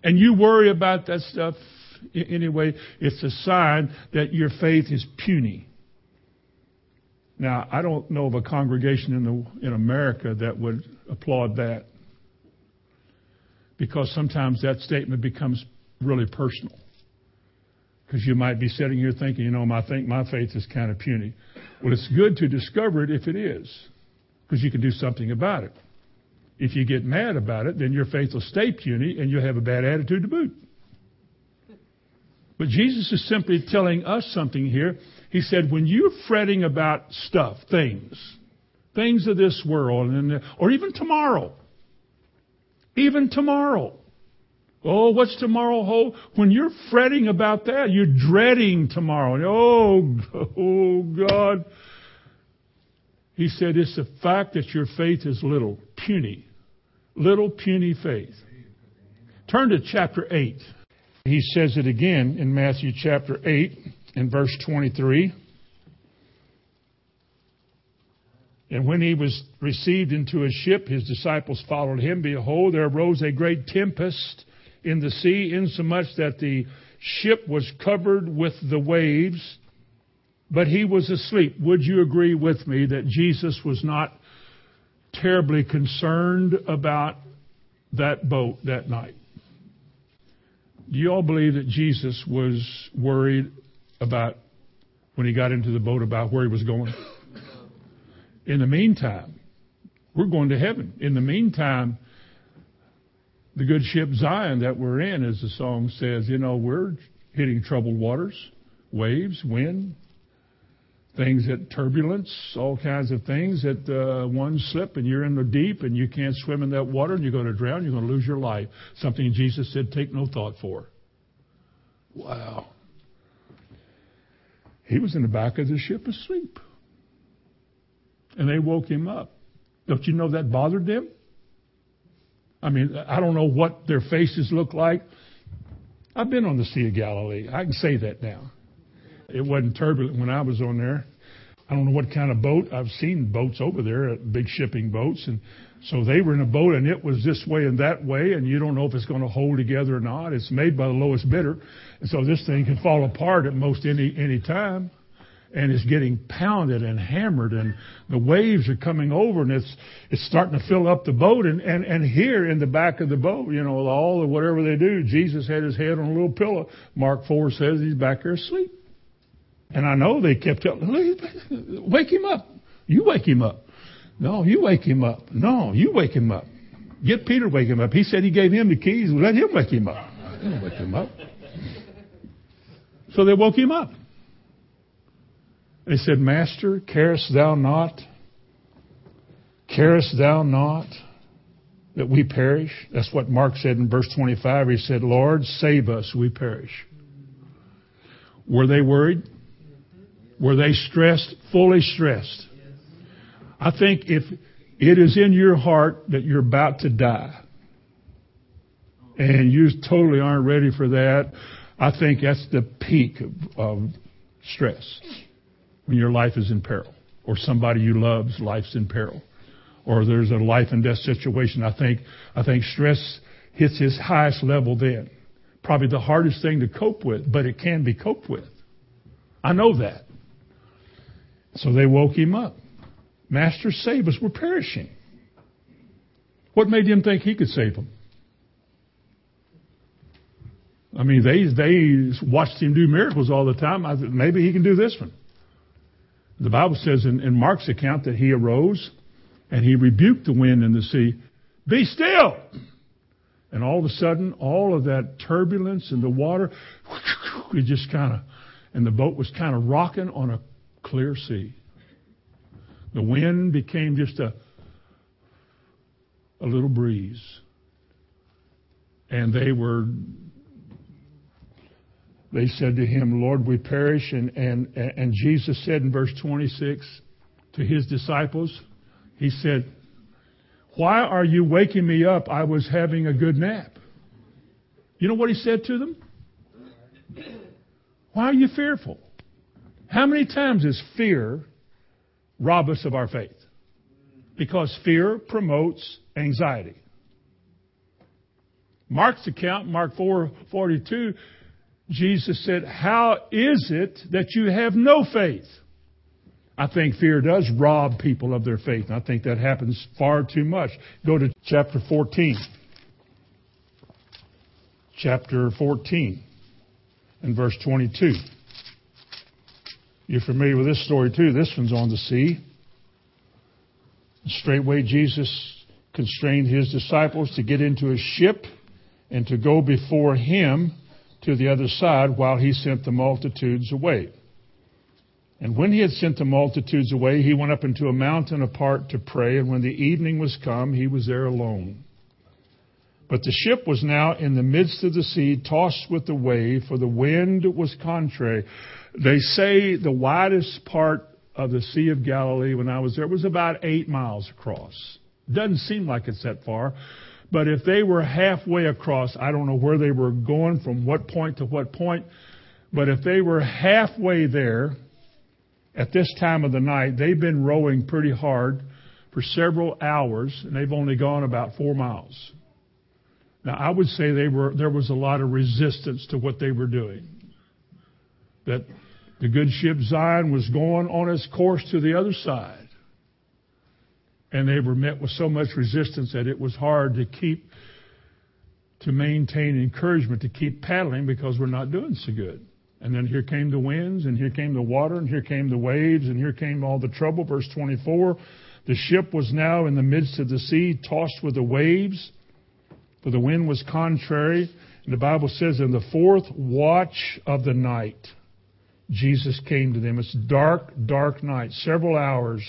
A: And you worry about that stuff anyway, it's a sign that your faith is puny. Now, I don't know of a congregation in, the, in America that would applaud that because sometimes that statement becomes really personal. Because you might be sitting here thinking, you know, I think my faith is kind of puny. Well, it's good to discover it if it is because you can do something about it. If you get mad about it, then your faith will stay puny and you'll have a bad attitude to boot. But Jesus is simply telling us something here. He said, when you're fretting about stuff, things, things of this world, and, or even tomorrow, even tomorrow. Oh, what's tomorrow hold? When you're fretting about that, you're dreading tomorrow. Oh, (laughs) oh God, he said it's the fact that your faith is little, puny, little puny faith. Turn to chapter 8. He says it again in Matthew chapter 8 in verse 23. And when he was received into a ship, his disciples followed him. Behold, there arose a great tempest in the sea, insomuch that the ship was covered with the waves but he was asleep. Would you agree with me that Jesus was not terribly concerned about that boat that night? Do you all believe that Jesus was worried about when he got into the boat about where he was going? In the meantime, we're going to heaven. In the meantime, the good ship Zion that we're in, as the song says, you know, we're hitting troubled waters, waves, wind, things that turbulence, all kinds of things that uh, one slip and you're in the deep and you can't swim in that water and you're going to drown, you're going to lose your life. Something Jesus said, take no thought for. Wow. He was in the back of the ship asleep. And they woke him up. Don't you know that bothered them? I mean, I don't know what their faces look like. I've been on the Sea of Galilee. I can say that now. It wasn't turbulent when I was on there. I don't know what kind of boat. I've seen boats over there, uh, big shipping boats, and so they were in a boat and it was this way and that way, and you don't know if it's going to hold together or not. It's made by the lowest bidder, and so this thing can fall apart at most any any time. And it's getting pounded and hammered, and the waves are coming over, and it's it's starting to fill up the boat. And and and here in the back of the boat, you know, all of whatever they do, Jesus had his head on a little pillow. Mark four says he's back there asleep. And I know they kept telling, wake him up. You wake him up. No, you wake him up. No, you wake him up. Get Peter wake him up. He said he gave him the keys. Let him wake him up. Wake him up. So they woke him up. They said, Master, carest thou not? Carest thou not that we perish? That's what Mark said in verse 25. He said, Lord, save us, we perish. Were they worried? Were they stressed? Fully stressed. I think if it is in your heart that you're about to die, and you totally aren't ready for that, I think that's the peak of, of stress when your life is in peril, or somebody you love's life's in peril, or there's a life and death situation. I think I think stress hits its highest level then. Probably the hardest thing to cope with, but it can be coped with. I know that. So they woke him up. Master, save us. We're perishing. What made him think he could save them? I mean, they they watched him do miracles all the time. I maybe he can do this one. The Bible says in, in Mark's account that he arose and he rebuked the wind and the sea. Be still! And all of a sudden, all of that turbulence and the water, (laughs) it just kind of, and the boat was kind of rocking on a clear sea. The wind became just a, a little breeze. And they were they said to him, Lord, we perish. And, and, and Jesus said in verse 26 to his disciples, He said, Why are you waking me up? I was having a good nap. You know what he said to them? Why are you fearful? How many times does fear rob us of our faith? Because fear promotes anxiety. Mark's account, Mark 4 42, Jesus said, How is it that you have no faith? I think fear does rob people of their faith. And I think that happens far too much. Go to chapter 14. Chapter 14 and verse 22. You're familiar with this story too. This one's on the sea. Straightway Jesus constrained his disciples to get into a ship and to go before him to the other side while he sent the multitudes away. And when he had sent the multitudes away, he went up into a mountain apart to pray, and when the evening was come, he was there alone. But the ship was now in the midst of the sea, tossed with the wave, for the wind was contrary. They say the widest part of the Sea of Galilee when I was there was about eight miles across. Doesn't seem like it's that far, but if they were halfway across, I don't know where they were going from what point to what point, but if they were halfway there at this time of the night, they've been rowing pretty hard for several hours and they've only gone about four miles. Now, I would say they were, there was a lot of resistance to what they were doing. That the good ship Zion was going on its course to the other side and they were met with so much resistance that it was hard to keep to maintain encouragement to keep paddling because we're not doing so good. And then here came the winds, and here came the water, and here came the waves, and here came all the trouble. Verse 24 The ship was now in the midst of the sea, tossed with the waves, for the wind was contrary. And the Bible says, In the fourth watch of the night, Jesus came to them. It's dark, dark night, several hours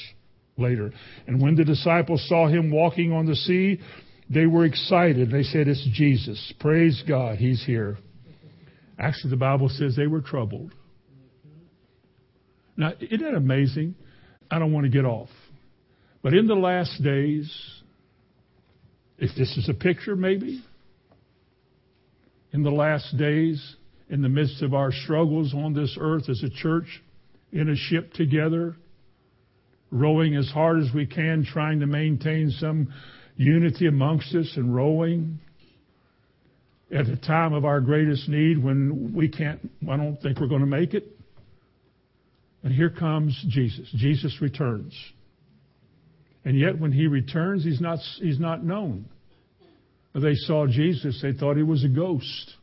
A: later. And when the disciples saw him walking on the sea, they were excited. They said, It's Jesus. Praise God, he's here. Actually, the Bible says they were troubled. Now, isn't that amazing? I don't want to get off. But in the last days, if this is a picture, maybe, in the last days, in the midst of our struggles on this earth as a church, in a ship together, rowing as hard as we can, trying to maintain some unity amongst us and rowing at the time of our greatest need when we can't, I don't think we're going to make it. And here comes Jesus. Jesus returns. And yet when he returns, he's not, he's not known. They saw Jesus, they thought he was a ghost.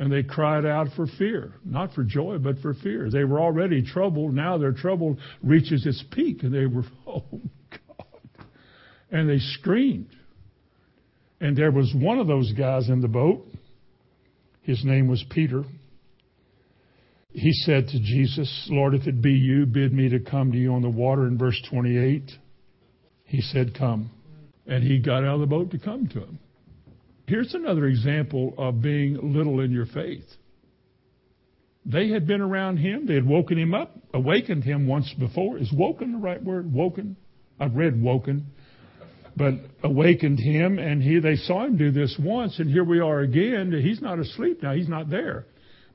A: And they cried out for fear, not for joy, but for fear. They were already troubled. Now their trouble reaches its peak, and they were, (laughs) oh God. And they screamed. And there was one of those guys in the boat. His name was Peter. He said to Jesus, Lord, if it be you, bid me to come to you on the water in verse 28. He said, Come. And he got out of the boat to come to him. Here's another example of being little in your faith. They had been around him. They had woken him up, awakened him once before. Is woken the right word? Woken? I've read woken. But awakened him, and he, they saw him do this once, and here we are again. He's not asleep now. He's not there.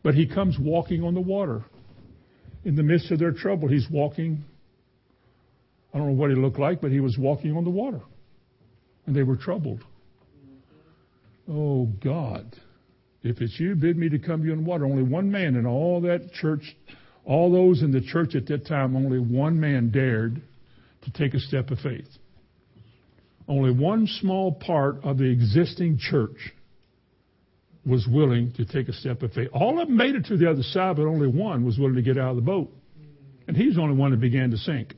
A: But he comes walking on the water. In the midst of their trouble, he's walking. I don't know what he looked like, but he was walking on the water. And they were troubled. Oh God, if it's you, bid me to come to you in water. Only one man in all that church, all those in the church at that time, only one man dared to take a step of faith. Only one small part of the existing church was willing to take a step of faith. All of them made it to the other side, but only one was willing to get out of the boat. And he's the only one that began to sink.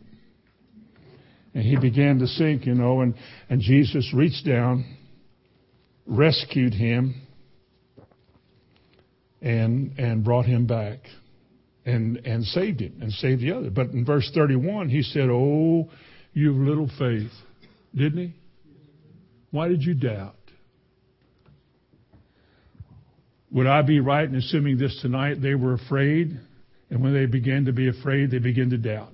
A: And he began to sink, you know, and, and Jesus reached down rescued him and and brought him back and and saved him and saved the other. But in verse 31 he said, "Oh, you have little faith." Didn't he? Why did you doubt? Would I be right in assuming this tonight? They were afraid, and when they began to be afraid, they began to doubt.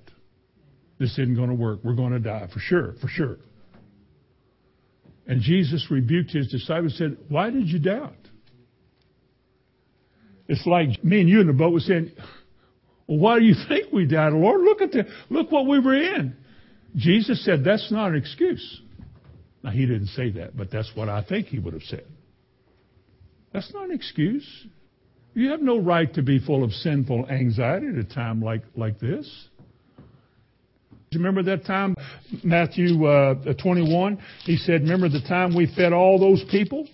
A: This isn't going to work. We're going to die for sure, for sure. And Jesus rebuked his disciples and said, Why did you doubt? It's like me and you in the boat were saying, Well, why do you think we doubted, Lord? Look at the look what we were in. Jesus said, That's not an excuse. Now he didn't say that, but that's what I think he would have said. That's not an excuse. You have no right to be full of sinful anxiety at a time like, like this. Remember that time, Matthew uh, 21? He said, Remember the time we fed all those people?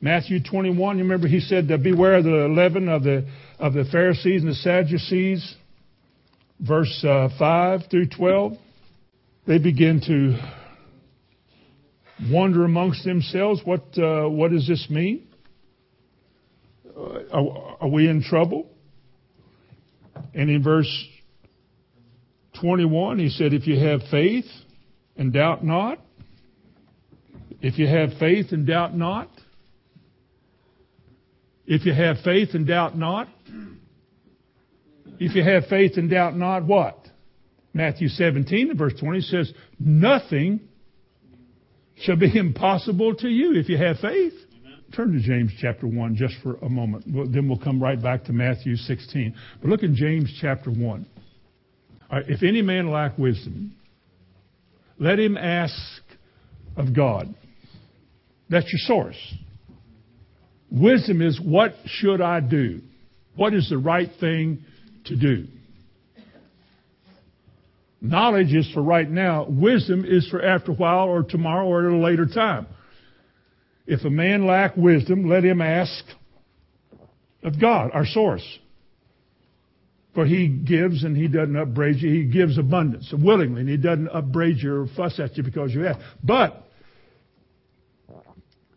A: Matthew 21, you remember he said, Beware of the leaven of the, of the Pharisees and the Sadducees, verse uh, 5 through 12. They begin to wonder amongst themselves, what, uh, what does this mean? Uh, are, are we in trouble? And in verse 21, he said, If you have faith and doubt not, if you have faith and doubt not, if you have faith and doubt not, if you have faith and doubt not, what? Matthew 17 and verse 20 says, Nothing shall be (laughs) impossible to you if you have faith. Turn to James chapter 1 just for a moment. Then we'll come right back to Matthew 16. But look in James chapter 1. If any man lack wisdom, let him ask of God. That's your source. Wisdom is what should I do? What is the right thing to do? Knowledge is for right now. Wisdom is for after a while or tomorrow or at a later time. If a man lack wisdom, let him ask of God, our source. For he gives and he doesn't upbraid you. He gives abundance willingly and he doesn't upbraid you or fuss at you because you ask. But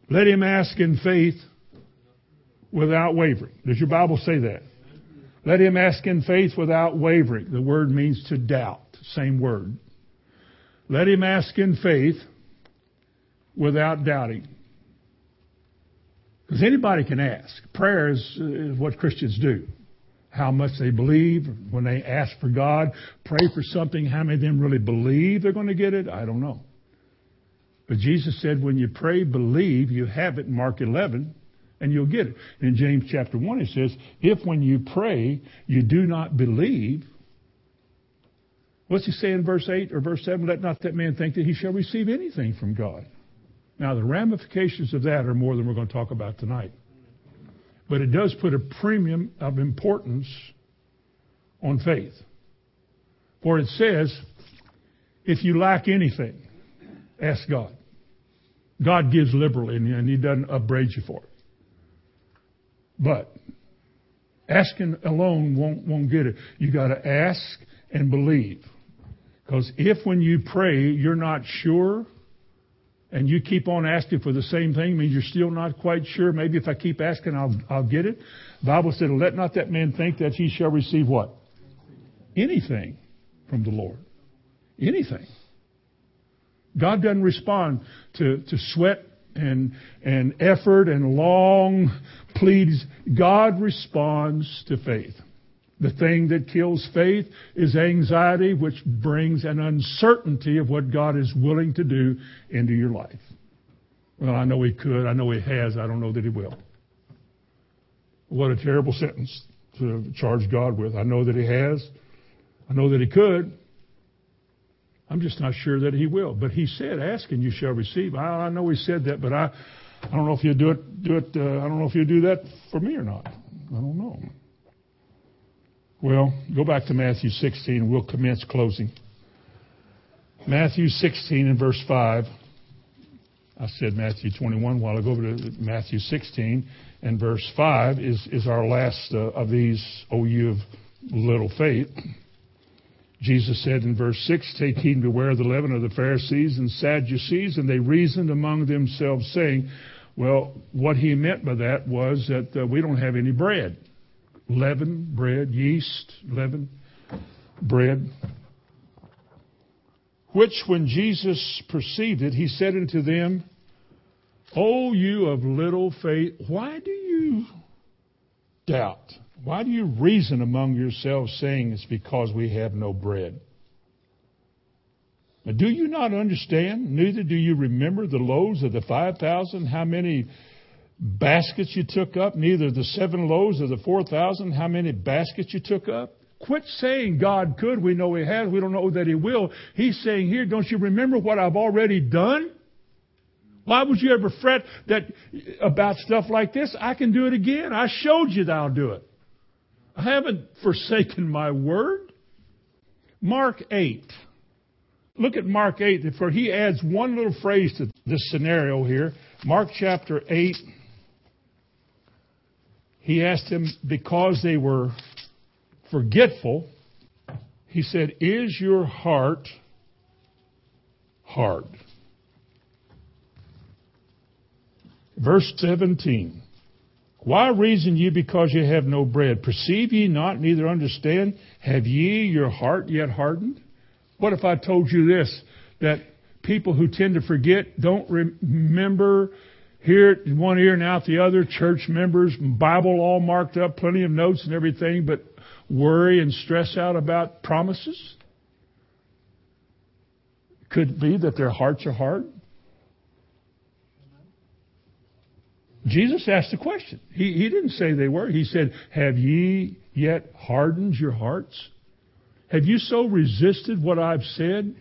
A: let him ask in faith without wavering. Does your Bible say that? Let him ask in faith without wavering. The word means to doubt. Same word. Let him ask in faith without doubting. Because anybody can ask. Prayer is, is what Christians do how much they believe. When they ask for God, pray for something, how many of them really believe they're going to get it? I don't know. But Jesus said, when you pray, believe, you have it Mark 11, and you'll get it. In James chapter 1, it says, if when you pray, you do not believe, what's he say in verse 8 or verse 7? Let not that man think that he shall receive anything from God. Now, the ramifications of that are more than we're going to talk about tonight. But it does put a premium of importance on faith. For it says, if you lack anything, ask God. God gives liberally and He doesn't upbraid you for it. But asking alone won't, won't get it. You gotta ask and believe. Because if when you pray you're not sure, and you keep on asking for the same thing, means you're still not quite sure. Maybe if I keep asking, I'll, I'll get it. The Bible said, let not that man think that he shall receive what? Anything from the Lord. Anything. God doesn't respond to, to sweat and, and effort and long pleas. God responds to faith. The thing that kills faith is anxiety, which brings an uncertainty of what God is willing to do into your life. Well, I know He could. I know He has. I don't know that He will. What a terrible sentence to charge God with. I know that He has. I know that He could. I'm just not sure that He will. But He said, "Ask and you shall receive." I, I know He said that, but I, I don't know if He'll do it. Do it. Uh, I don't know if He'll do that for me or not. I don't know. Well, go back to Matthew 16 and we'll commence closing. Matthew 16 and verse 5. I said Matthew 21 while I go over to Matthew 16 and verse 5 is, is our last uh, of these, O you of little faith. Jesus said in verse 6, Take heed and beware of the leaven of the Pharisees and Sadducees, and they reasoned among themselves, saying, Well, what he meant by that was that uh, we don't have any bread leaven, bread, yeast, leaven, bread. Which, when Jesus perceived it, he said unto them, O you of little faith, why do you doubt? Why do you reason among yourselves, saying it's because we have no bread? do you not understand? Neither do you remember the loaves of the five thousand, how many baskets you took up, neither the seven loaves or the four thousand, how many baskets you took up. Quit saying God could. We know He has. We don't know that He will. He's saying here, don't you remember what I've already done? Why would you ever fret that about stuff like this? I can do it again. I showed you that I'll do it. I haven't (laughs) forsaken my word. Mark 8. Look at Mark 8, for he adds one little phrase to this scenario here. Mark chapter 8 he asked him, because they were forgetful, he said, Is your heart hard? Verse 17. Why reason ye because ye have no bread? Perceive ye not, neither understand? Have ye your heart yet hardened? What if I told you this, that people who tend to forget don't remember hear it one ear and out the other, church members, Bible all marked up, plenty of notes and everything, but worry and stress out about promises? Could be that their hearts are hard. Jesus asked the question. He, he didn't say they were. He said, Have ye yet hardened your hearts? Have you so resisted what I've said?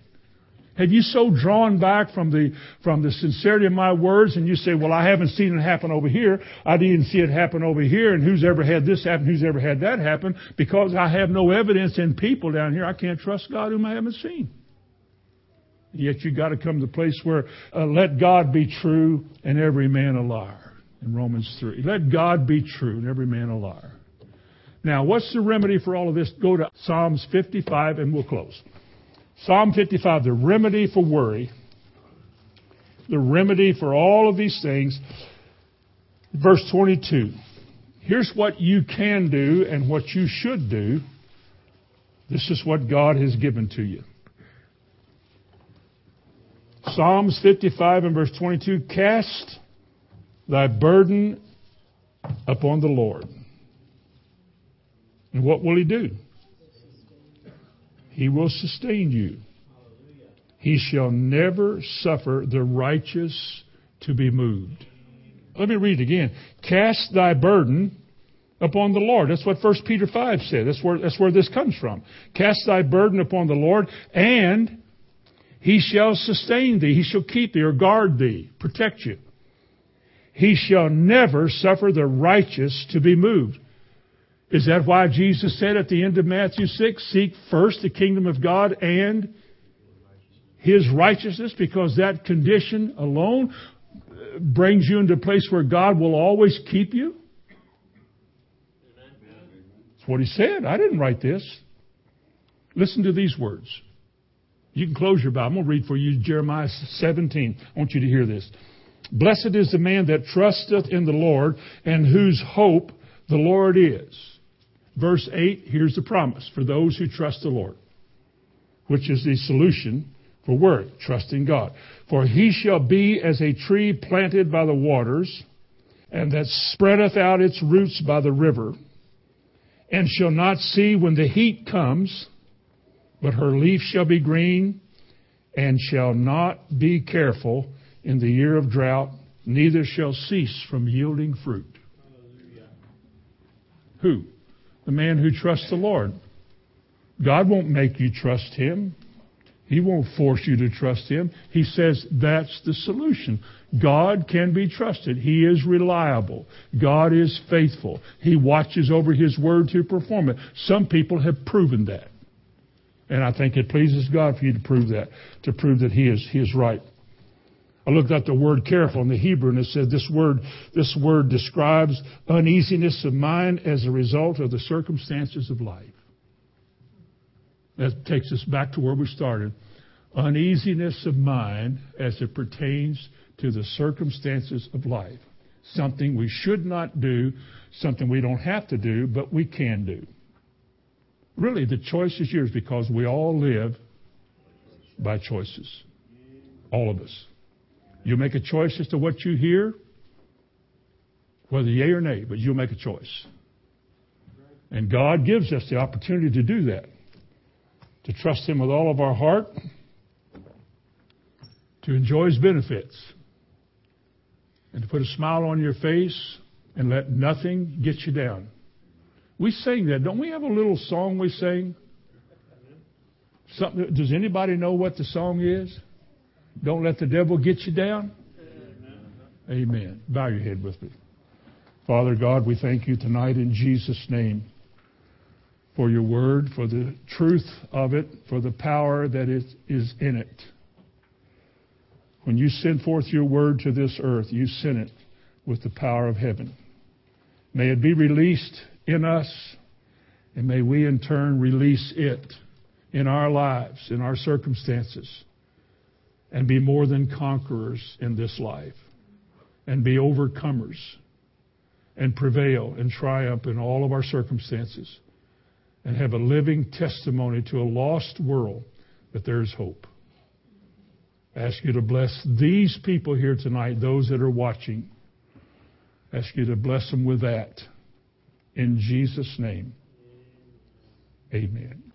A: Have you so drawn back from the, from the sincerity of my words and you say, well, I haven't seen it happen over here. I didn't see it happen over here. And who's ever had this happen? Who's ever had that happen? Because I have no evidence in people down here. I can't trust God whom I haven't seen. Yet you got to come to the place where uh, let God be true and every man a liar. In Romans 3. Let God be true and every man a liar. Now, what's the remedy for all of this? Go to Psalms 55 and we'll close. Psalm 55, the remedy for worry, the remedy for all of these things. Verse 22. Here's what you can do and what you should do. This is what God has given to you. Psalms 55 and verse 22 Cast thy burden upon the Lord. And what will he do? He will sustain you. He shall never suffer the righteous to be moved. Let me read again. Cast thy burden upon the Lord. That's what 1 Peter 5 said. That's where, that's where this comes from. Cast thy burden upon the Lord, and he shall sustain thee. He shall keep thee or guard thee, protect you. He shall never suffer the righteous to be moved. Is that why Jesus said at the end of Matthew 6, seek first the kingdom of God and his righteousness? Because that condition alone uh, brings you into a place where God will always keep you. That's what he said. I didn't write this. Listen to these words. You can close your Bible. I'm going to read for you Jeremiah 17. I want you to hear this. Blessed is the man that trusteth in the Lord and whose hope the Lord is. Verse 8, here's the promise for those who trust the Lord, which is the solution for work, trusting God. For he shall be as a tree planted by the waters, and that spreadeth out its roots by the river, and shall not see when the heat comes, but her leaf shall be green, and shall not be careful in the year of drought, neither shall cease from yielding fruit. Who? The man who trusts the Lord. God won't make you trust him. He won't force you to trust Him. He says that's the solution. God can be trusted. He is reliable. God is faithful. He watches over His word to perform it. Some people have proven that. And I think it pleases God for you to prove that, to prove that He is, he is right. I looked at the word careful in the Hebrew and it said this word, this word describes uneasiness of mind as a result of the circumstances of life. That takes us back to where we started. Uneasiness of mind as it pertains to the circumstances of life. Something we should not do, something we don't have to do, but we can do. Really, the choice is yours because we all live by choices. All of us. You make a choice as to what you hear, whether yay or nay, but you'll make a choice. And God gives us the opportunity to do that to trust Him with all of our heart, to enjoy His benefits, and to put a smile on your face and let nothing get you down. We sing that. Don't we have a little song we sing? Something, does anybody know what the song is? Don't let the devil get you down. Amen. Bow your head with me. Father God, we thank you tonight in Jesus' name for your word, for the truth of it, for the power that is, is in it. When you send forth your word to this earth, you send it with the power of heaven. May it be released in us, and may we in turn release it in our lives, in our circumstances, and be more than conquerors in this life, and be overcomers, and prevail and triumph in all of our circumstances and have a living testimony to a lost world that there is hope. I ask you to bless these people here tonight, those that are watching. I ask you to bless them with that. In Jesus' name, amen.